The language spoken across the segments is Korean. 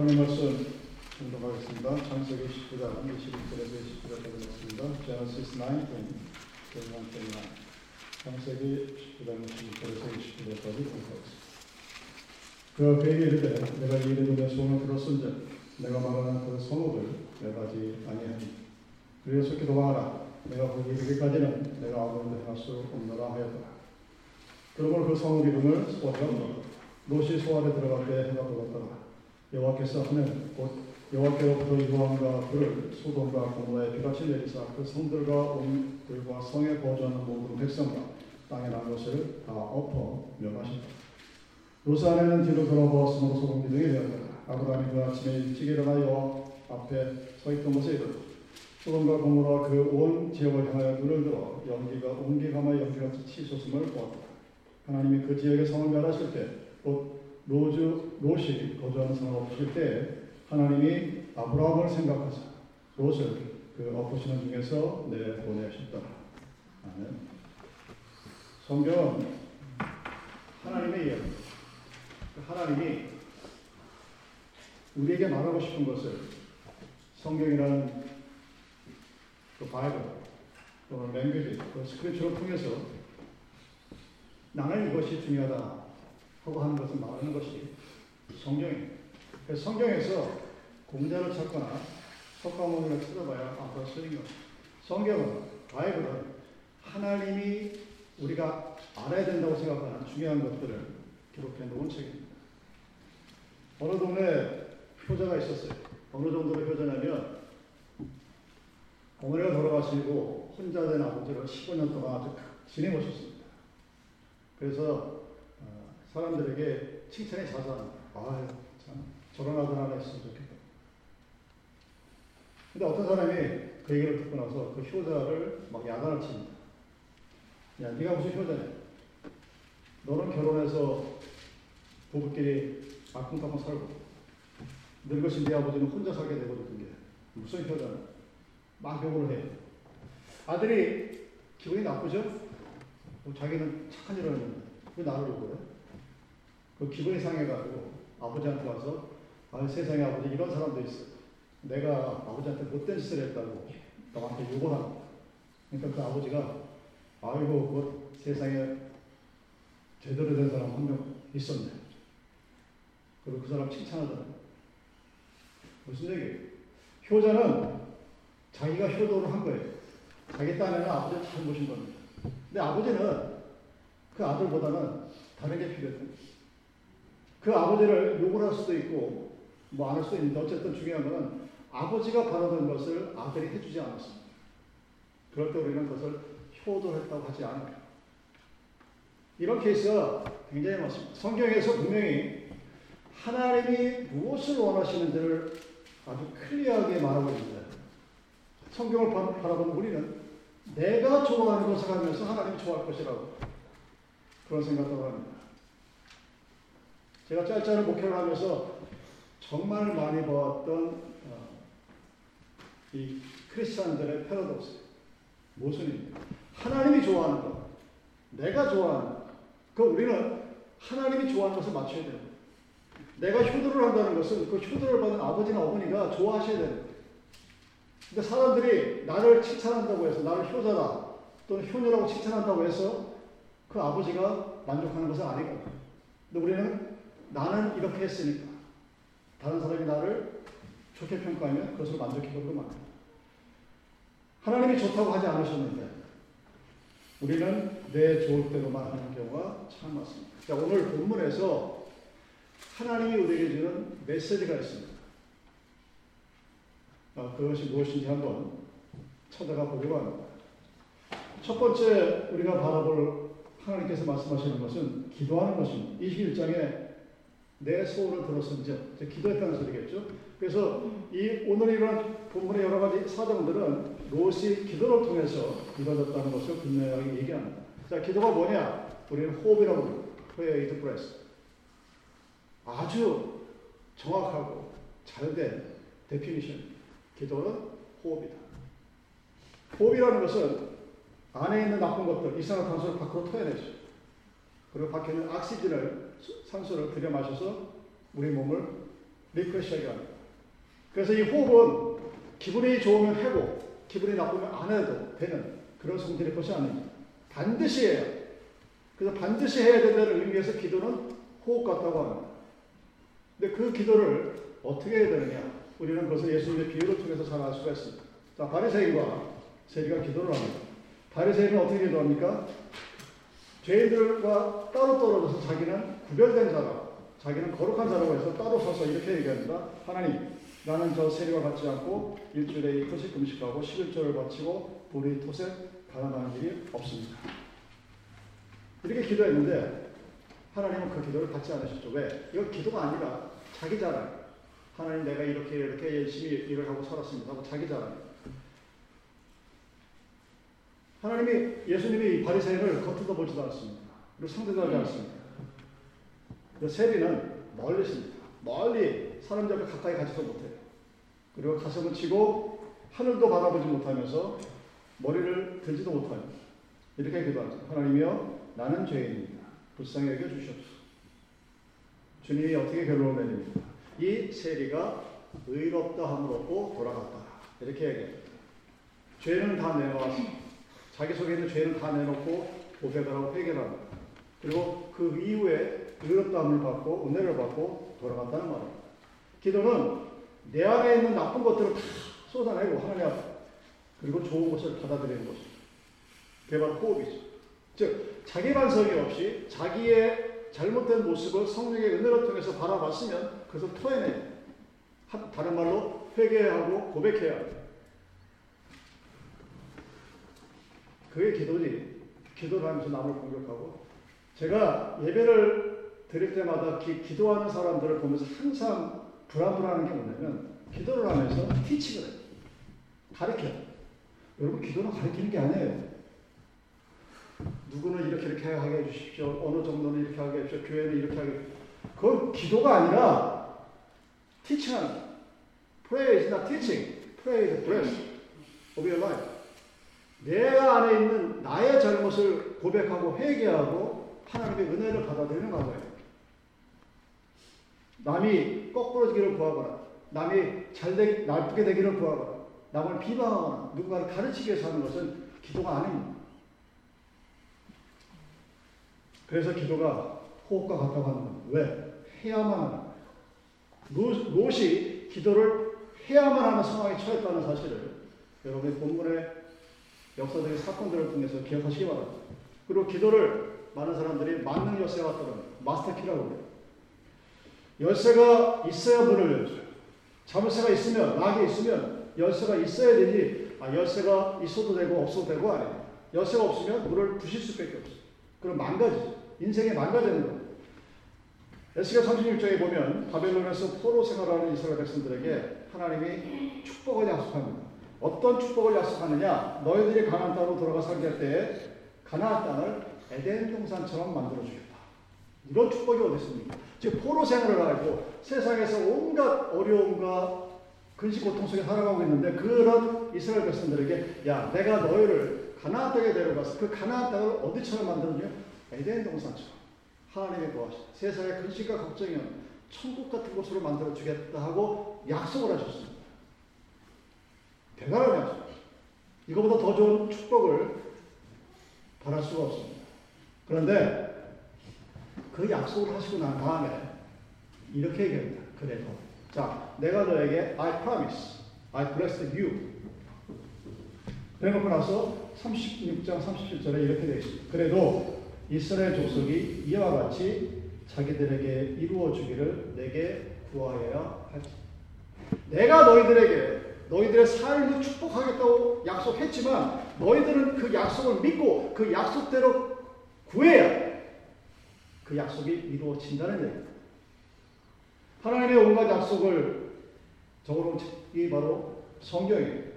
오늘 말씀 공독하겠습니다. 창세기 19장 21절에서 20절까지 말씀입니다. Genesis 19, 21, 29. 창세기 19장 21절에서 20절까지 공독하겠습니다. 그가 그에게 내가 이 일에 내 소원을 들었은즉 내가 말하는 그 성읍을 내가지 아니하니 그래서 기도하라 내가 거기 이르기까지는 내가 아무것도 행할 수 없노라 하였더라. 그러므로 그 성읍 이름을 소아라 롯이 소알에 들어갈 때 해가 돌았더라. 여호와께서 하는 곧 여호와께로부터 이방과 그를 소돔과 고모라에 비같이 내리사 그 성들과 온 들과 성에 거주하는 모든 백성과 땅에 난 것을 다 엎어 멸하신다. 롯의 아내는 뒤로 돌아보았으므로 소돔 기둥이 되었더라. 아브라함이 그 아침에 일찍 일어나 여호와 앞에 서 있던 것에 이르렀다. 소돔과 고모라 그 온 지역을 향하여 눈을 들어 연기가 온기가마 연기같이 치솟음을 보았다. 하나님이 그 지역의 성을 멸하실 때곧 로즈, 롯이 거주하는 성을 엎으실 때 하나님이 아브라함을 생각하사 롯을 그 엎으시는 중에서 내보내셨다. 아멘. 성경은 하나님의 이야기. 그 하나님이 우리에게 말하고 싶은 것을 성경이라는 그 바이블 또는 language, 그 scripture를 통해서 나는 이것이 중요하다 하고 하는 것을 말하는 것이 성경입니다. 그래서 성경에서 공자를 찾거나 석가모니를 찾아봐야 아까 쓰인 것. 성경은 바이블은 하나님이 우리가 알아야 된다고 생각하는 중요한 것들을 기록해 놓은 책입니다. 어느 동네 효자가 있었어요. 어느 정도로 효자냐면 어머니가 돌아가시고 혼자 된 아버지를 15년 동안 아주 지내보셨습니다. 그래서 사람들에게 칭찬이 자자합니다. 아유, 참, 저런 아들 하나 있으면 좋겠다. 근데 어떤 사람이 그 얘기를 듣고 나서 그 효자를 막 야단을 칩니다. 야, 네가 무슨 효자냐? 너는 결혼해서 부부끼리 아쿵타쿵 살고 늙으신 네 아버지는 혼자 살게 되고 그게 무슨 효자냐? 막 욕을 해요. 아들이 기분이 나쁘죠? 뭐 자기는 착한 일을 했는데 왜 나를 욕을 해? 그 기분이 상해가지고 아버지한테 와서 아 세상에 아버지 이런 사람도 있어. 내가 아버지한테 못된 짓을 했다고 너한테 욕을 합니다. 그러니까 그 아버지가 아이고 그 세상에 제대로 된 사람 한 명 있었네. 그리고 그 사람 칭찬하잖아요. 무슨 얘기예요? 효자는 자기가 효도를 한 거예요. 자기 딴에는 아버지를 잘 모신 겁니다. 근데 아버지는 그 아들보다는 다른 게 필요해요. 그 아버지를 욕을 할 수도 있고 뭐 안 할 수도 있는데 어쨌든 중요한 것은 아버지가 바라던 것을 아들이 해주지 않았습니다. 그럴 때 우리는 그것을 효도했다고 하지 않아요. 이런 케이스가 굉장히 많습니다. 성경에서 분명히 하나님이 무엇을 원하시는지를 아주 클리어하게 말하고 있습니다. 성경을 바라보는 우리는 내가 좋아하는 것을 하면서 하나님이 좋아할 것이라고 그런 생각을 합니다. 제가 짤짤한 목회를 하면서 정말 많이 보았던 어, 이 크리스찬들의 패러독스 모순입니다. 하나님이 좋아하는 것, 내가 좋아하는 것, 그 우리는 하나님이 좋아하는 것을 맞춰야 돼요. 내가 효도를 한다는 것은 그 효도를 받은 아버지나 어머니가 좋아하셔야 돼요. 근데 사람들이 나를 칭찬한다고 해서 나를 효자다 또는 효녀라고 칭찬한다고 해서 그 아버지가 만족하는 것은 아니고 근데 우리는 나는 이렇게 했으니까 다른 사람이 나를 좋게 평가하면 그것으로 만족해버리고 맙니다. 하나님이 좋다고 하지 않으셨는데 우리는 내 좋을 대로만 하는 경우가 참 많습니다. 자, 오늘 본문에서 하나님이 우리에게 주는 메시지가 있습니다. 어, 그것이 무엇인지 한번 찾아가 보려고 합니다. 첫 번째 우리가 바라볼 하나님께서 말씀하시는 것은 기도하는 것입니다. 21장에 내 소원을 들었은즉 기도했다는 소리겠죠. 그래서 이 오늘 이런 본문의 여러 가지 사정들은 롯이 기도를 통해서 이루어졌다는 것을 분명하게 얘기합니다. 자, 기도가 뭐냐? 우리는 호흡이라고 합니다. prayer is. 아주 정확하고 잘된 definition. 기도는 호흡이다. 호흡이라는 것은 안에 있는 나쁜 것들, 이산화탄소를 밖으로 토해내죠. 그리고 밖에 있는 악시진을 산소를 들여 마셔서 우리 몸을 리프레시하게 합니다. 그래서 이 호흡은 기분이 좋으면 해고, 기분이 나쁘면 안 해도 되는 그런 성질의 것이 아닙니다. 반드시 해요. 그래서 반드시 해야 된다는 의미에서 기도는 호흡 같다고 합니다. 근데 그 기도를 어떻게 해야 되느냐? 우리는 그것을 예수님의 비유를 통해서 잘 알 수가 있습니다. 자, 바리새인과 세리가 기도를 합니다. 바리새인은 어떻게 기도합니까? 죄인들과 따로 떨어져서 자기는 구별된 자라, 자기는 거룩한 자라고 해서 따로 서서 이렇게 얘기합니다. 하나님, 나는 저 세리와 같지 않고 일주일에 이토씩 금식하고 11조를 바치고 우리 톳에 가난하는 일이 없습니다. 이렇게 기도했는데 하나님은 그 기도를 받지 않으셨죠. 왜? 이건 기도가 아니라 자기 자랑. 하나님 내가 이렇게 이렇게 열심히 일을 하고 살았습니다. 하고 자기 자랑. 하나님이 예수님이 바리새인을 겉뜯어 보지도 않습니다. 그리고 상대도 하지 않습니다. 세리는 멀리 있습니다. 멀리 사람들 앞에 가까이 가지도 못해요. 그리고 가슴을 치고 하늘도 바라보지 못하면서 머리를 들지도 못하요. 이렇게 기도하죠. 하나님이여 나는 죄인입니다. 불쌍히 여겨 주시옵소서. 주님이 어떻게 결론을 내립니까? 이 세리가 의롭다 함을 얻고 돌아갔다. 이렇게 얘기합니다. 죄는 다 내놓았습니다. 자기 속에 있는 죄는 다 내놓고 고백을 하고 회개를 합니다. 그리고 그 이후에 의롭다함을 받고 은혜를 받고 돌아갔다는 말입니다. 기도는 내 안에 있는 나쁜 것들을 다 쏟아내고 하나님 앞 그리고 좋은 것을 받아들이는 것입니다. 그게 바로 호흡이죠. 즉 자기 반성이 없이 자기의 잘못된 모습을 성령의 은혜를 통해서 바라봤으면 그것을 토해내요. 다른 말로 회개하고 고백해야 합니다. 그게 기도지. 기도를 하면서 남을 공격하고 제가 예배를 드릴 때마다 기, 기도하는 사람들을 보면서 항상 불안불안한 게 뭐냐면 기도를 하면서 티칭을 해요. 가르쳐요. 여러분 기도는 가르치는 게 아니에요. 누구는 이렇게 이렇게 하게 해주십시오. 어느 정도는 이렇게 하게 해주십시오. 교회는 이렇게 하게 그건 기도가 아니라 티칭하는 Pray is not teaching. Pray is breath of your life. 내가 안에 있는 나의 잘못을 고백하고 회개하고 하나님의 은혜를 받아들이는 거예요. 남이 거꾸로지기를 구하거나 남이 잘되 나쁘게 되기를 구하거나 남을 비방하거나 누군가를 가르치기 위해서 하는 것은 기도가 아닙니다. 그래서 기도가 호흡과 같다고 하는 겁니다. 왜? 해야만 하는 무엇이 기도를 해야만 하는 상황에 처했다는 사실을 여러분의 본문의 역사적인 사건들을 통해서 기억하시기 바랍니다. 그리고 기도를 많은 사람들이 만능 열쇠가 같다고 마스터 키라고 그래요. 열쇠가 있어야 문을 열어줘요. 자물쇠가 있으면, 낙이 있으면 열쇠가 있어야 되지, 아, 열쇠가 있어도 되고 없어도 되고 아니에요. 열쇠가 없으면 문을 부실 수밖에 없어요. 그럼 망가지죠. 인생에 망가지는 거예요. 에스겔 36장에 보면 바벨론에서 포로 생활하는 이스라엘 백성들에게 하나님이 축복을 약속합니다. 어떤 축복을 약속하느냐? 너희들이 가나안 땅으로 돌아가 살게 할 때에 가나안 땅을 에덴 동산처럼 만들어 주겠다. 이런 축복이 어디 있습니까? 즉 포로 생활을 하고 세상에서 온갖 어려움과 근심 고통 속에 살아가고 있는데 그런 이스라엘 백성들에게 야 내가 너희를 가나안 땅에 데려가서 그 가나안 땅을 어디처럼 만들었냐? 에덴 동산처럼 하나님의 거하시 세상의 근심과 걱정이 천국 같은 곳으로 만들어 주겠다 하고 약속을 하셨습니다. 대단한 약속. 이거보다 더 좋은 축복을 바랄 수가 없습니다. 그런데 그 약속을 하시고 난 다음에 이렇게 얘기합니다. 그래도 자, 내가 너에게 I promise, I bless you. 그래놓고 나서 36장 37절에 이렇게 되어 있습니다. 그래도 이스라엘 족속이 이와 같이 자기들에게 이루어 주기를 내게 구하여야 하지. 내가 너희들에게 너희들의 삶을 축복하겠다고 약속했지만 너희들은 그 약속을 믿고 그 약속대로 구해야 그 약속이 이루어진다는 얘기입니다. 하나님의 온갖 약속을 적어놓은 책이 바로 성경이에요.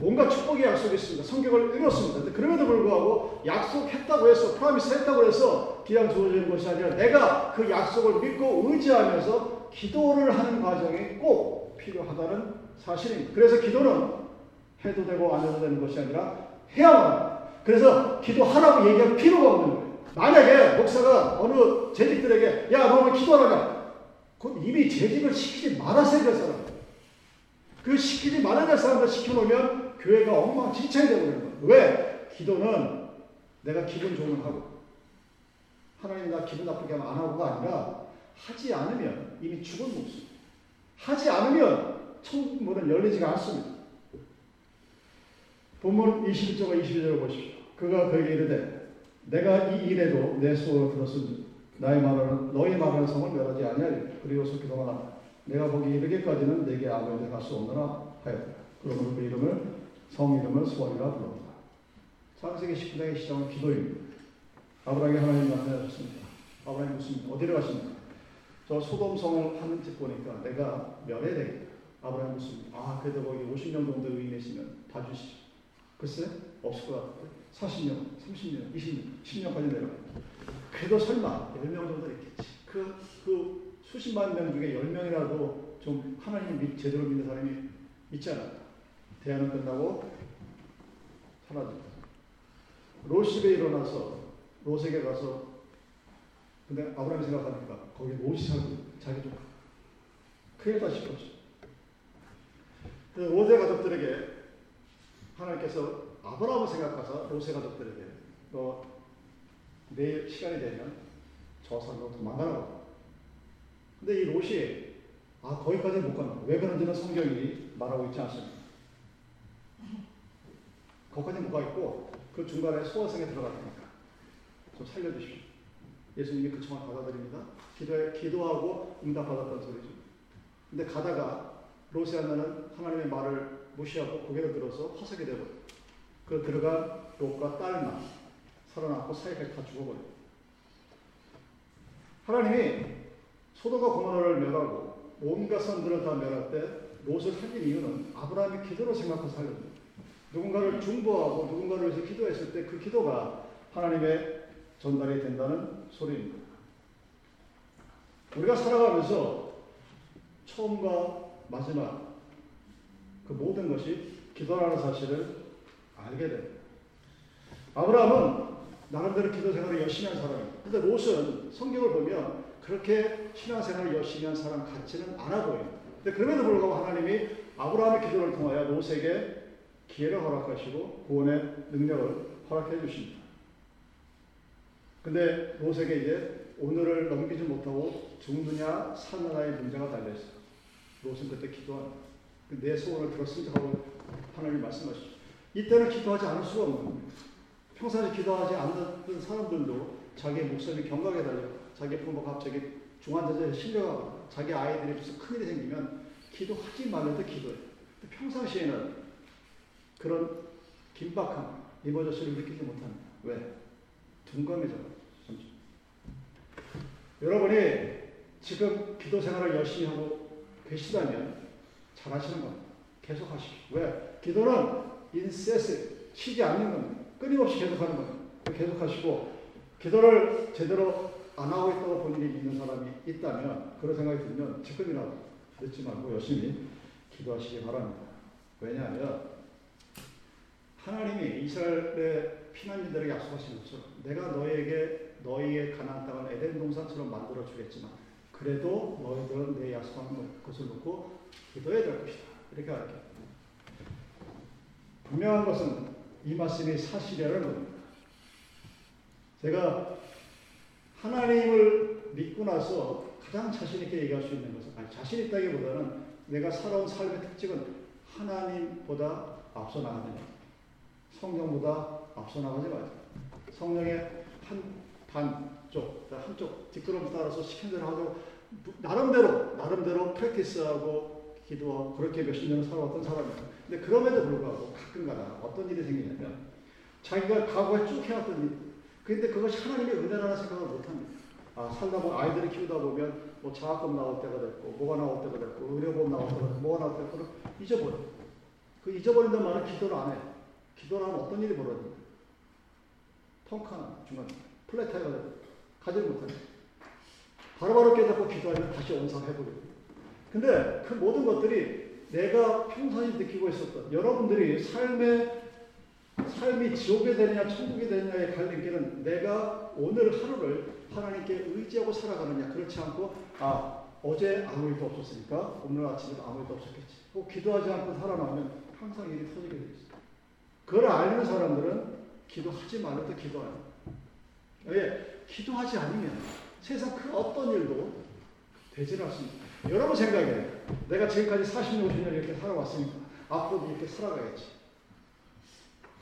온갖 축복의 약속이 있습니다. 성경을 읽었습니다. 그럼에도 불구하고 약속했다고 해서, 프라미스 했다고 해서 그냥 주어지는 것이 아니라 내가 그 약속을 믿고 의지하면서 기도를 하는 과정이 꼭 필요하다는 사실입니다. 그래서 기도는 해도 되고 안 해도 되는 것이 아니라 해야만 합니다. 그래서 기도하라고 얘기할 필요가 없는 거예요. 만약에 목사가 어느 재직들에게 야 너는 기도하라 곧 이미 재직을 시키지 말았어야 될 사람. 그 시키지 말아야 될 사람들 시켜놓으면 교회가 엉망진창이 되버리는 거예요. 왜? 기도는 내가 기분 좋으면 하고 하나님 나 기분 나쁘게 하면 안 하고가 아니라 하지 않으면 이미 죽은 목숨. 하지 않으면 천국 문은 열리지가 않습니다. 본문 21절과 22절을 보십시오. 그가 그에게 이르되 내가 이 일에도 내 수고를 들었으니 나의 말하는 너희 말하는 성을 멸하지 아니하리 그리고 기도하라 내가 보기 이르기까지는 내게 아버지에 갈수 없느라 하였다. 그러므로 그 이름을 성 이름을 수월이라 불렀다. 창세기 19장의 시작은 기도입니다. 아브라함이 하나님 나타나셨습니다. 아브라함이 무슨 어디로 가십니까? 저 소돔성을 하는 집 보니까 내가 멸해되겠다. 아브라함 무슨 아 그래도 거기 50년 정도 의인이시면 봐주시죠. 글쎄 없을 것 같아요. 40년, 30년, 20년, 10년까지 내려가. 그래도 설마 10명 정도 있겠지. 그, 그 수십만 명 중에 10명이라도 좀 하나님을 믿, 제대로 믿는 사람이 있지 않았다. 대안은 끝나고 사라졌다. 롯십에 일어나서 롯에게 가서 근데 아브라함이 생각하니까 거기 롯이 살고 자기 좀 큰일 다 싶었죠. 롯의 가족들에게 하나님께서 아브라함을 생각하사 롯의 가족들에게 너 내일 시간이 되면 저 산으로 도망가라고. 근데 이 롯이 아 거기까지 못 간다. 왜 그런지는 성경이 말하고 있지 않습니다. 거기까지 못 가있고 그 중간에 소화성에 들어갔으니까 좀 살려주십시오. 예수님이 그 청을 받아들입니다. 기도에, 기도하고 응답받았던 소리죠. 근데 가다가 롯이 하면은 하나님의 말을 무시하고 고개를 들어서 화석이 되고 그 들어간 롯과 딸만 살아남고 사이까지 다 죽어버려요. 하나님이 소돔과 고모라를 멸하고 온갖 선들을 다 멸할 때 롯을 살린 이유는 아브라함이 기도로 생각해서 살렸다. 누군가를 중보하고 누군가를 위해서 기도했을 때 그 기도가 하나님의 전달이 된다는 소리입니다. 우리가 살아가면서 처음과 마지막 그 모든 것이 기도라는 사실을 알게 됩니다. 아브라함은 나름대로 기도 생활을 열심히 한 사람이에요. 근데 롯은 성경을 보면 그렇게 신앙생활을 열심히 한 사람 같지는 않아 보여요. 근데 그럼에도 불구하고 하나님이 아브라함의 기도를 통하여 롯에게 기회를 허락하시고 구원의 능력을 허락해 주십니다. 근데 롯에게 이제 오늘을 넘기지 못하고 죽느냐 사느냐의 문제가 달려있어요. 롯은 그때 기도한 내 소원을 들었으면 하고 하나님 말씀하시죠. 이때는 기도하지 않을 수가 없는 겁니다. 평상시 기도하지 않는 사람들도 자기의 목숨이 경각에 달려 자기 부모가 갑자기 중환자실에 실려가거나 자기 아이들이 무슨 큰일이 생기면 기도하지 말래도 기도해. 평상시에는 그런 긴박함, 이머저스를 느끼지 못합니다. 왜? 둔감해져. 여러분이 지금 기도 생활을 열심히 하고 계시다면 잘하시는 겁니다. 계속 하시오. 왜? 기도는 인세스, 쉬지 않는 겁니다. 끊임없이 계속하는 겁니다. 계속 하시고, 기도를 제대로 안 하고 있다고 본인이 믿는 사람이 있다면, 그런 생각이 들면 지금이라도 늦지 말고 열심히 기도하시기 바랍니다. 왜냐하면, 하나님이 이스라엘의 피난민들에게 약속하신 것처럼 내가 너희에게 너희의 가나안 땅을 에덴 동산처럼 만들어 주겠지만 그래도 너희들은 내 약속한 것을 놓고 기도해야 될 것이다. 이렇게 알게. 분명한 것은 이 말씀이 사실이라는 겁니다. 제가 하나님을 믿고 나서 가장 자신 있게 얘기할 수 있는 것은 아니 자신 있다기보다는 내가 살아온 삶의 특징은 하나님보다 앞서 나가는 성령보다 앞서 나가지 말자. 성령의 한 반쪽, 한쪽 뒷걸음 따라서 시킨 대로 하고 나름대로 나름대로 프랙티스하고 기도하고 그렇게 몇십 년을 살아왔던 사람이에요. 근데 그럼에도 불구하고 가끔가다 어떤 일이 생기냐면 자기가 과거에 쭉 해왔던 일. 근데 그것이 하나님의 은혜라는 생각을 못합니다. 아, 살다 보면 아이들을 키우다 보면 뭐 장학금 나올 때가 됐고 뭐가 나올 때가 됐고 의료보험 나올 때가 됐고 뭐가 나올 때가 됐고 잊어버려. 그 잊어버린다는 말은 기도를 안 해. 기도를 하면 어떤 일이 벌어집니까? 텅카나 중간 플랫타이가 되고 가지를 못하네. 바로바로 깨닫고 기도하면 다시 원상해버리고. 근데 그 모든 것들이 내가 평상시 느끼고 있었던 여러분들이 삶의 삶이 지옥이 되느냐 천국이 되느냐의 갈림길은 내가 오늘 하루를 하나님께 의지하고 살아가느냐 그렇지 않고 아 어제 아무 일도 없었으니까 오늘 아침에도 아무 일도 없었겠지. 뭐 기도하지 않고 살아나면 항상 일이 터지게 돼 있어. 그걸 알는 사람들은 기도하지 말아도 기도해요. 왜? 기도하지 않으면 세상 그 어떤 일도 되질 않습니다. 여러분 생각에 내가 지금까지 40년, 50년 이렇게 살아왔으니까 앞으로도 이렇게 살아가야지.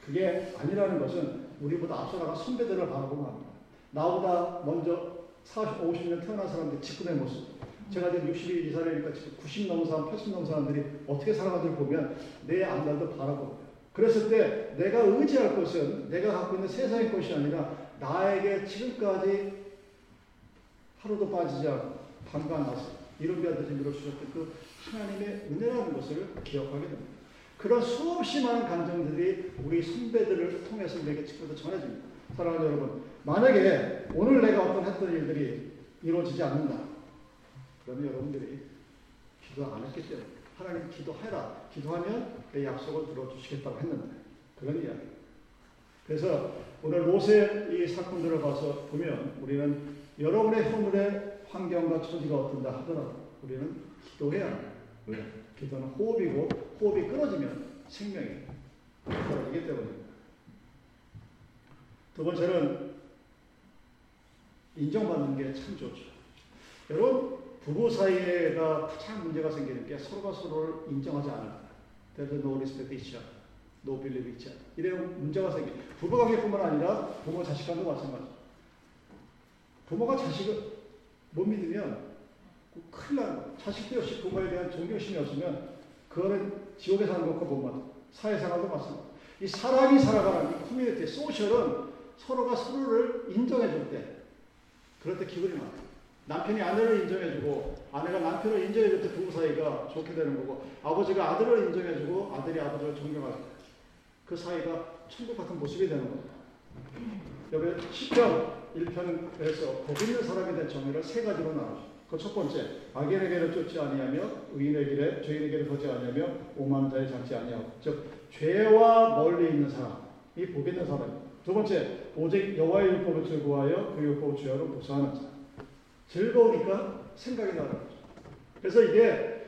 그게 아니라는 것은 우리보다 앞서 나간 선배들을 바라보고 합니다. 나보다 먼저 40, 50년 태어난 사람들 직급의 모습. 제가 지금 60이 살이니까 지금 90 넘은 사람, 80 넘은 사람들이 어떻게 살아가는지 보면 내 앞날도 바라보고 그랬을 때 내가 의지할 것은 내가 갖고 있는 세상의 것이 아니라 나에게 지금까지 하루도 빠지지 않고 밤과 낮에 이런 비하듯이 밀어주셨던 그 하나님의 은혜라는 것을 기억하게 됩니다. 그런 수없이 많은 감정들이 우리 선배들을 통해서 내게 지금도 전해집니다. 사랑하는 여러분, 만약에 오늘 내가 어떤 했던 일들이 이루어지지 않는다. 그러면 여러분들이 기도 안 했기 때문에 하나님 기도해라. 기도하면 내 약속을 들어주시겠다고 했는데 그런 이야기. 그래서 오늘 롯의 이 사건들을 봐서 보면 우리는 여러분의 허물의 환경과 처지가 어떤다 하더라도 우리는 기도해야 합니다. 왜? 기도는 호흡이고 호흡이 끊어지면 생명이 떨어지기 때문입니다. 두 번째는 인정받는 게 참 좋죠. 여러분 부부 사이에가 가장 문제가 생기는 게 서로가 서로를 인정하지 않을 때. There's no respect each other, no believe each other. 이런 문제가 생기. 부부 관계뿐만 아니라 부모 자식 간도 마찬가지. 부모가 자식을 못 믿으면 큰일 나는 거예요. 자식도 역시 부모에 대한 존경심이 없으면 그거는 지옥에 사는 것과 못 맞아. 사회생활도 마찬가지. 이 사람이 살아가는 이 커뮤니티, 소셜은 서로가 서로를 인정해 줄 때, 그럴 때 기분이 많아요. 남편이 아내를 인정해주고 아내가 남편을 인정해줄 때 부부 사이가 좋게 되는 거고 아버지가 아들을 인정해주고 아들이 아버지를 존경할 때그 사이가 천국 같은 모습이 되는 겁니다. 여기 10편 1편에서 복 있는 사람에 대한 정의를 세 가지로 나누죠. 그 첫 번째, 악인에게를 쫓지 아니하며 의인의 길에 죄인의 길에 걷지 아니하며 오만한 자에 잡지 아니하고 즉 죄와 멀리 있는 사람이 복 있는 사람입니다. 두 번째, 오직 여호와의 율법을 즐거워하여 그 율법을 주야로 보사하는 자. 즐거우니까 생각이 나는 거죠. 그래서 이게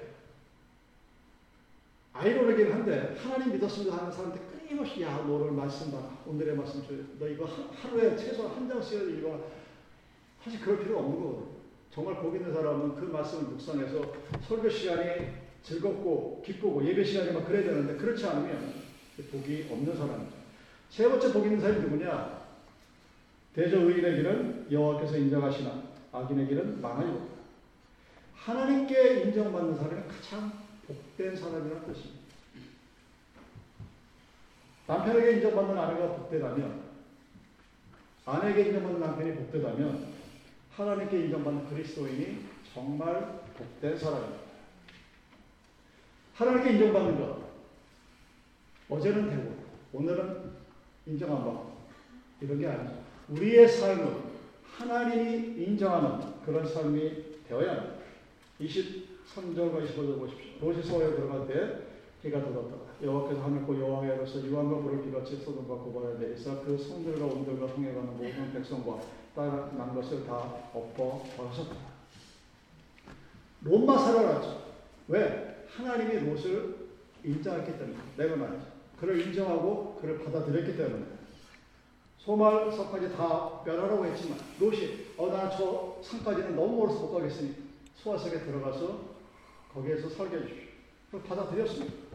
아이러니긴 한데 하나님 믿었습니다 하는 사람한테 끊임없이 야 너를 말씀 봐라. 오늘의 말씀 줘요 너 이거 하루에 최소한 한 장씩은 읽어라 사실 그럴 필요 없는 거거든. 정말 복 있는 사람은 그 말씀을 묵상해서 설교 시간이 즐겁고 기쁘고 예배 시간이 막 그래야 되는데 그렇지 않으면 복이 없는 사람이죠. 세 번째 복 있는 사람이 누구냐? 대저 의인의 길은 여호와께서 인정하시나? 악인의 길은 망하리로다. 하나님께 인정받는 사람이 가장 복된 사람이라는 뜻입니다. 남편에게 인정받는 아내가 복되다면, 아내에게 인정받는 남편이 복되다면, 하나님께 인정받는 그리스도인이 정말 복된 사람입니다. 하나님께 인정받는 것, 어제는 되고, 오늘은 인정 안 받고, 이런 게 아니죠. 우리의 삶은 하나님이 인정하는 그런 삶이 되어야 합니다. 23절과 25절 보십시오. 소에 들어갈 때 해가 돋았다. 여호와께서 하늘 고 여호와께로서 유황과 불을 비같이 소돔과 고발에 내리사 그 성들과 온들과 통해가는 모든 백성과 따난 것을 다 엎어 버렸었다. 롯만 살아났죠. 왜? 하나님이 롯을 인정했기 때문에. 내가 말이죠. 그를 인정하고 그를 받아들였기 때문에. 소말 서까지 다 멸하라고 했지만 롯이 어나 저 산까지는 너무 멀어서 못 가겠으니 소화석에 들어가서 거기에서 살게 해주십시오. 그걸 받아들였습니다.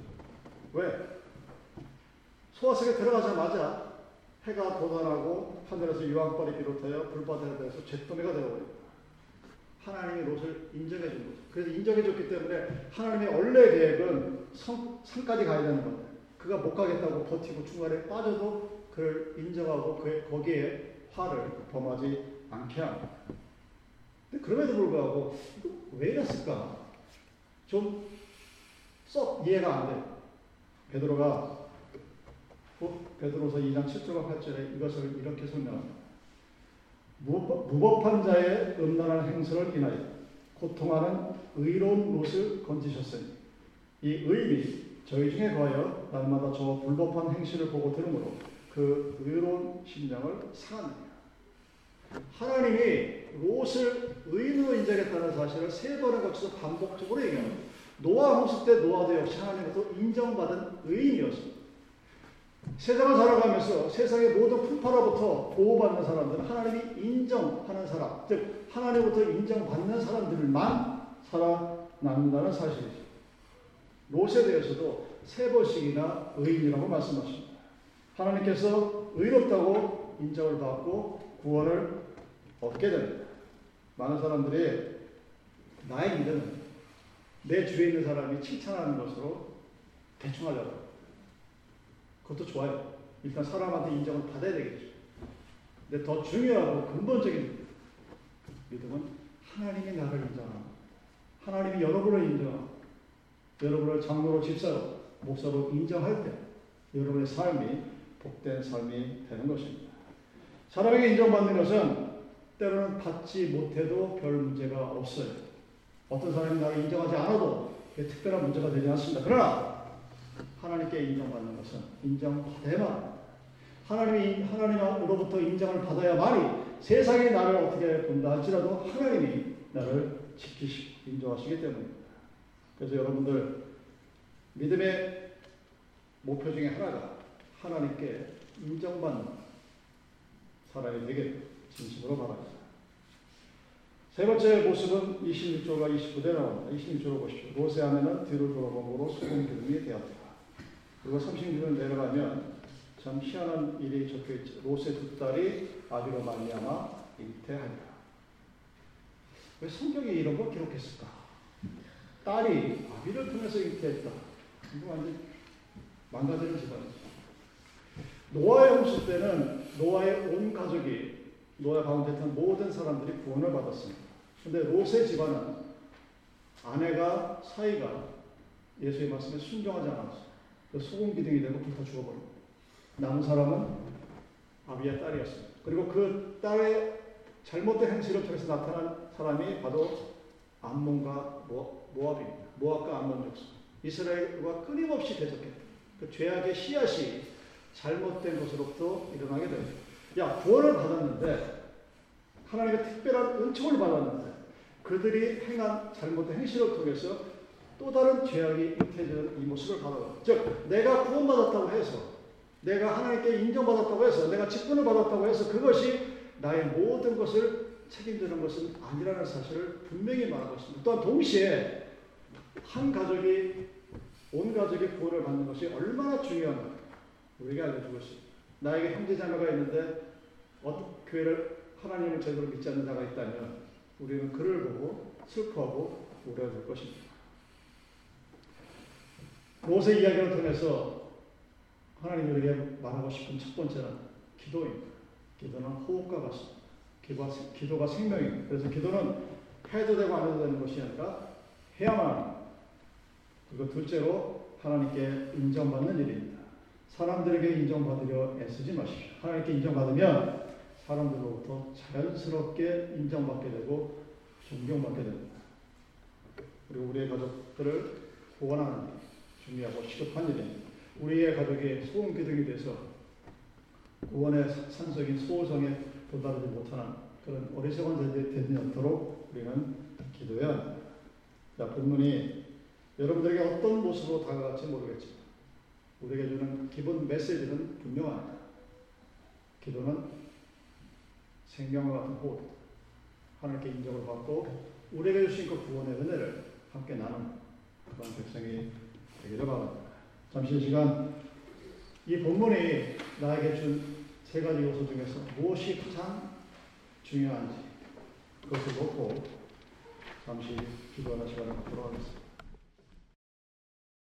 왜? 소화석에 들어가자마자 해가 돋아나고 하늘에서 유황벌이 비롯하여 불바다에 대해서 잿더미가 되어버립니다. 하나님이 롯을 인정해 준 거죠. 그래서 인정해 줬기 때문에 하나님의 원래 계획은 성, 산까지 가야 되는 건데 그가 못 가겠다고 버티고 중간에 빠져도 그를 인정하고 그, 거기에 화를 범하지 않게 합니다. 근데 그럼에도 불구하고 왜 이랬을까? 좀 썩 이해가 안 돼. 베드로가 베드로서 2장 7절과 8절에 이것을 이렇게 설명합니다. 무법한 자의 음란한 행설을 인하여 고통하는 의로운 롯을 건지셨으니 이 의인이 저희 중에 거하여 날마다 저 불법한 행실을 보고 들으므로 그 의로운 심령을 상하느냐. 하나님이 롯을 의인으로 인정했다는 사실을 세 번에 걸쳐서 반복적으로 얘기합니다. 노아 홍수 때 노아도 역시 하나님으로부터 인정받은 의인이었습니다. 세상을 살아가면서 세상의 모든 풍파로부터 보호받는 사람들은 하나님이 인정하는 사람, 즉 하나님으로부터 인정받는 사람들만 살아남는다는 사실이죠. 롯에 대해서도 세 번씩이나 의인이라고 말씀하십니다. 하나님께서 의롭다고 인정을 받고 구원을 얻게 됩니다. 많은 사람들이 나의 믿음은 내 주위에 있는 사람이 칭찬하는 것으로 대충 하려고 그것도 좋아요. 일단 사람한테 인정을 받아야 되겠죠. 근데 더 중요하고 근본적인 믿음은 하나님이 나를 인정하고 하나님이 여러분을 인정하고 여러분을 장로로 집사로 목사로 인정할 때 여러분의 삶이 복된 삶이 되는 것입니다. 사람에게 인정받는 것은 때로는 받지 못해도 별 문제가 없어요. 어떤 사람이 나를 인정하지 않아도 특별한 문제가 되지 않습니다. 그러나 하나님께 인정받는 것은 인정받아야만 하나님이 하나님으로부터 인정을 받아야만이 세상이 나를 어떻게 본다 할지라도 하나님이 나를 지키시고 인정하시기 때문입니다. 그래서 여러분들 믿음의 목표 중에 하나가 하나님께 인정받는 사람이 되길 진심으로 바랍니다. 세 번째 모습은 26조가 29대 나옵니다. 26조로 보십시오. 롯의 아내는 뒤를 돌아보므로 소금 기둥이 되었다. 그리고 36절 내려가면 참 희한한 일이 적혀 있죠. 롯의 두 딸이 아비로 말미암아 잉태하니라. 왜 성경이 이런 걸 기록했을까? 딸이 아비를 통해서 잉태했다. 이거 완전 망가지는 집안이죠. 노아의 홍수 때는 노아의 온 가족이 노아 가운데 있던 모든 사람들이 구원을 받았습니다. 근데 롯의 집안은 아내가 사이가 예수의 말씀에 순종하지 않았어요. 그 소금 기둥이 되고 불타 죽어버립니다. 남은 사람은 아비의 딸이었습니다. 그리고 그 딸의 잘못된 행실을 통해서 나타난 사람이 바로 암몬과 모압입니다. 모압과 암몬 족속. 이스라엘과 끊임없이 대적했다. 그 죄악의 씨앗이 잘못된 것으로부터 일어나게 됩니다. 야, 구원을 받았는데, 하나님의 특별한 은총을 받았는데, 그들이 행한 잘못된 행실을 통해서 또 다른 죄악이 잉태되는 이 모습을 바라봐. 즉, 내가 구원받았다고 해서, 내가 하나님께 인정받았다고 해서, 내가 직분을 받았다고 해서 그것이 나의 모든 것을 책임지는 것은 아니라는 사실을 분명히 말하고 있습니다. 또한 동시에 한 가족이 온 가족의 구원을 받는 것이 얼마나 중요한가 우리에게 알려주고 있습니다. 나에게 형제 자매가 있는데 어떤 교회를 하나님을 제대로 믿지 않는 자가 있다면 우리는 그를 보고 슬퍼하고 우려될 것입니다. 롯의 이야기를 통해서 하나님이 우리에게 말하고 싶은 첫 번째는 기도입니다. 기도는 호흡과 같습니다. 기도가 생명입니다. 그래서 기도는 해도 되고 안 해도 되는 것이 아니라 해야만 합니다. 그리고 둘째로 하나님께 인정받는 일입니다. 사람들에게 인정받으려 애쓰지 마십시오. 하나님께 인정받으면 사람들로부터 자연스럽게 인정받게 되고 존경받게 됩니다. 그리고 우리의 가족들을 보완하는 일, 중요하고 시급한 일입니다. 우리의 가족이 소음 기둥이 돼서 구원의 산속인 소호성에 도달하지 못하는 그런 어리석은 자들이 되지 않도록 우리는 기도해야 합니다. 자, 본문이 여러분들에게 어떤 모습으로 다가갈지 모르겠지만 우리에게 주는 기본 메시지는 분명합니다. 기도는 생명과 같은 호흡, 하나님께 인정을 받고 우리에게 주신 그 구원의 은혜를 함께 나누는 그런 백성이 되기를 바랍니다. 잠시 시간 이 본문이 나에게 준 세 가지 요소 중에서 무엇이 가장 중요한지 그것을 놓고 잠시 시간을 갖도록 하겠습니다.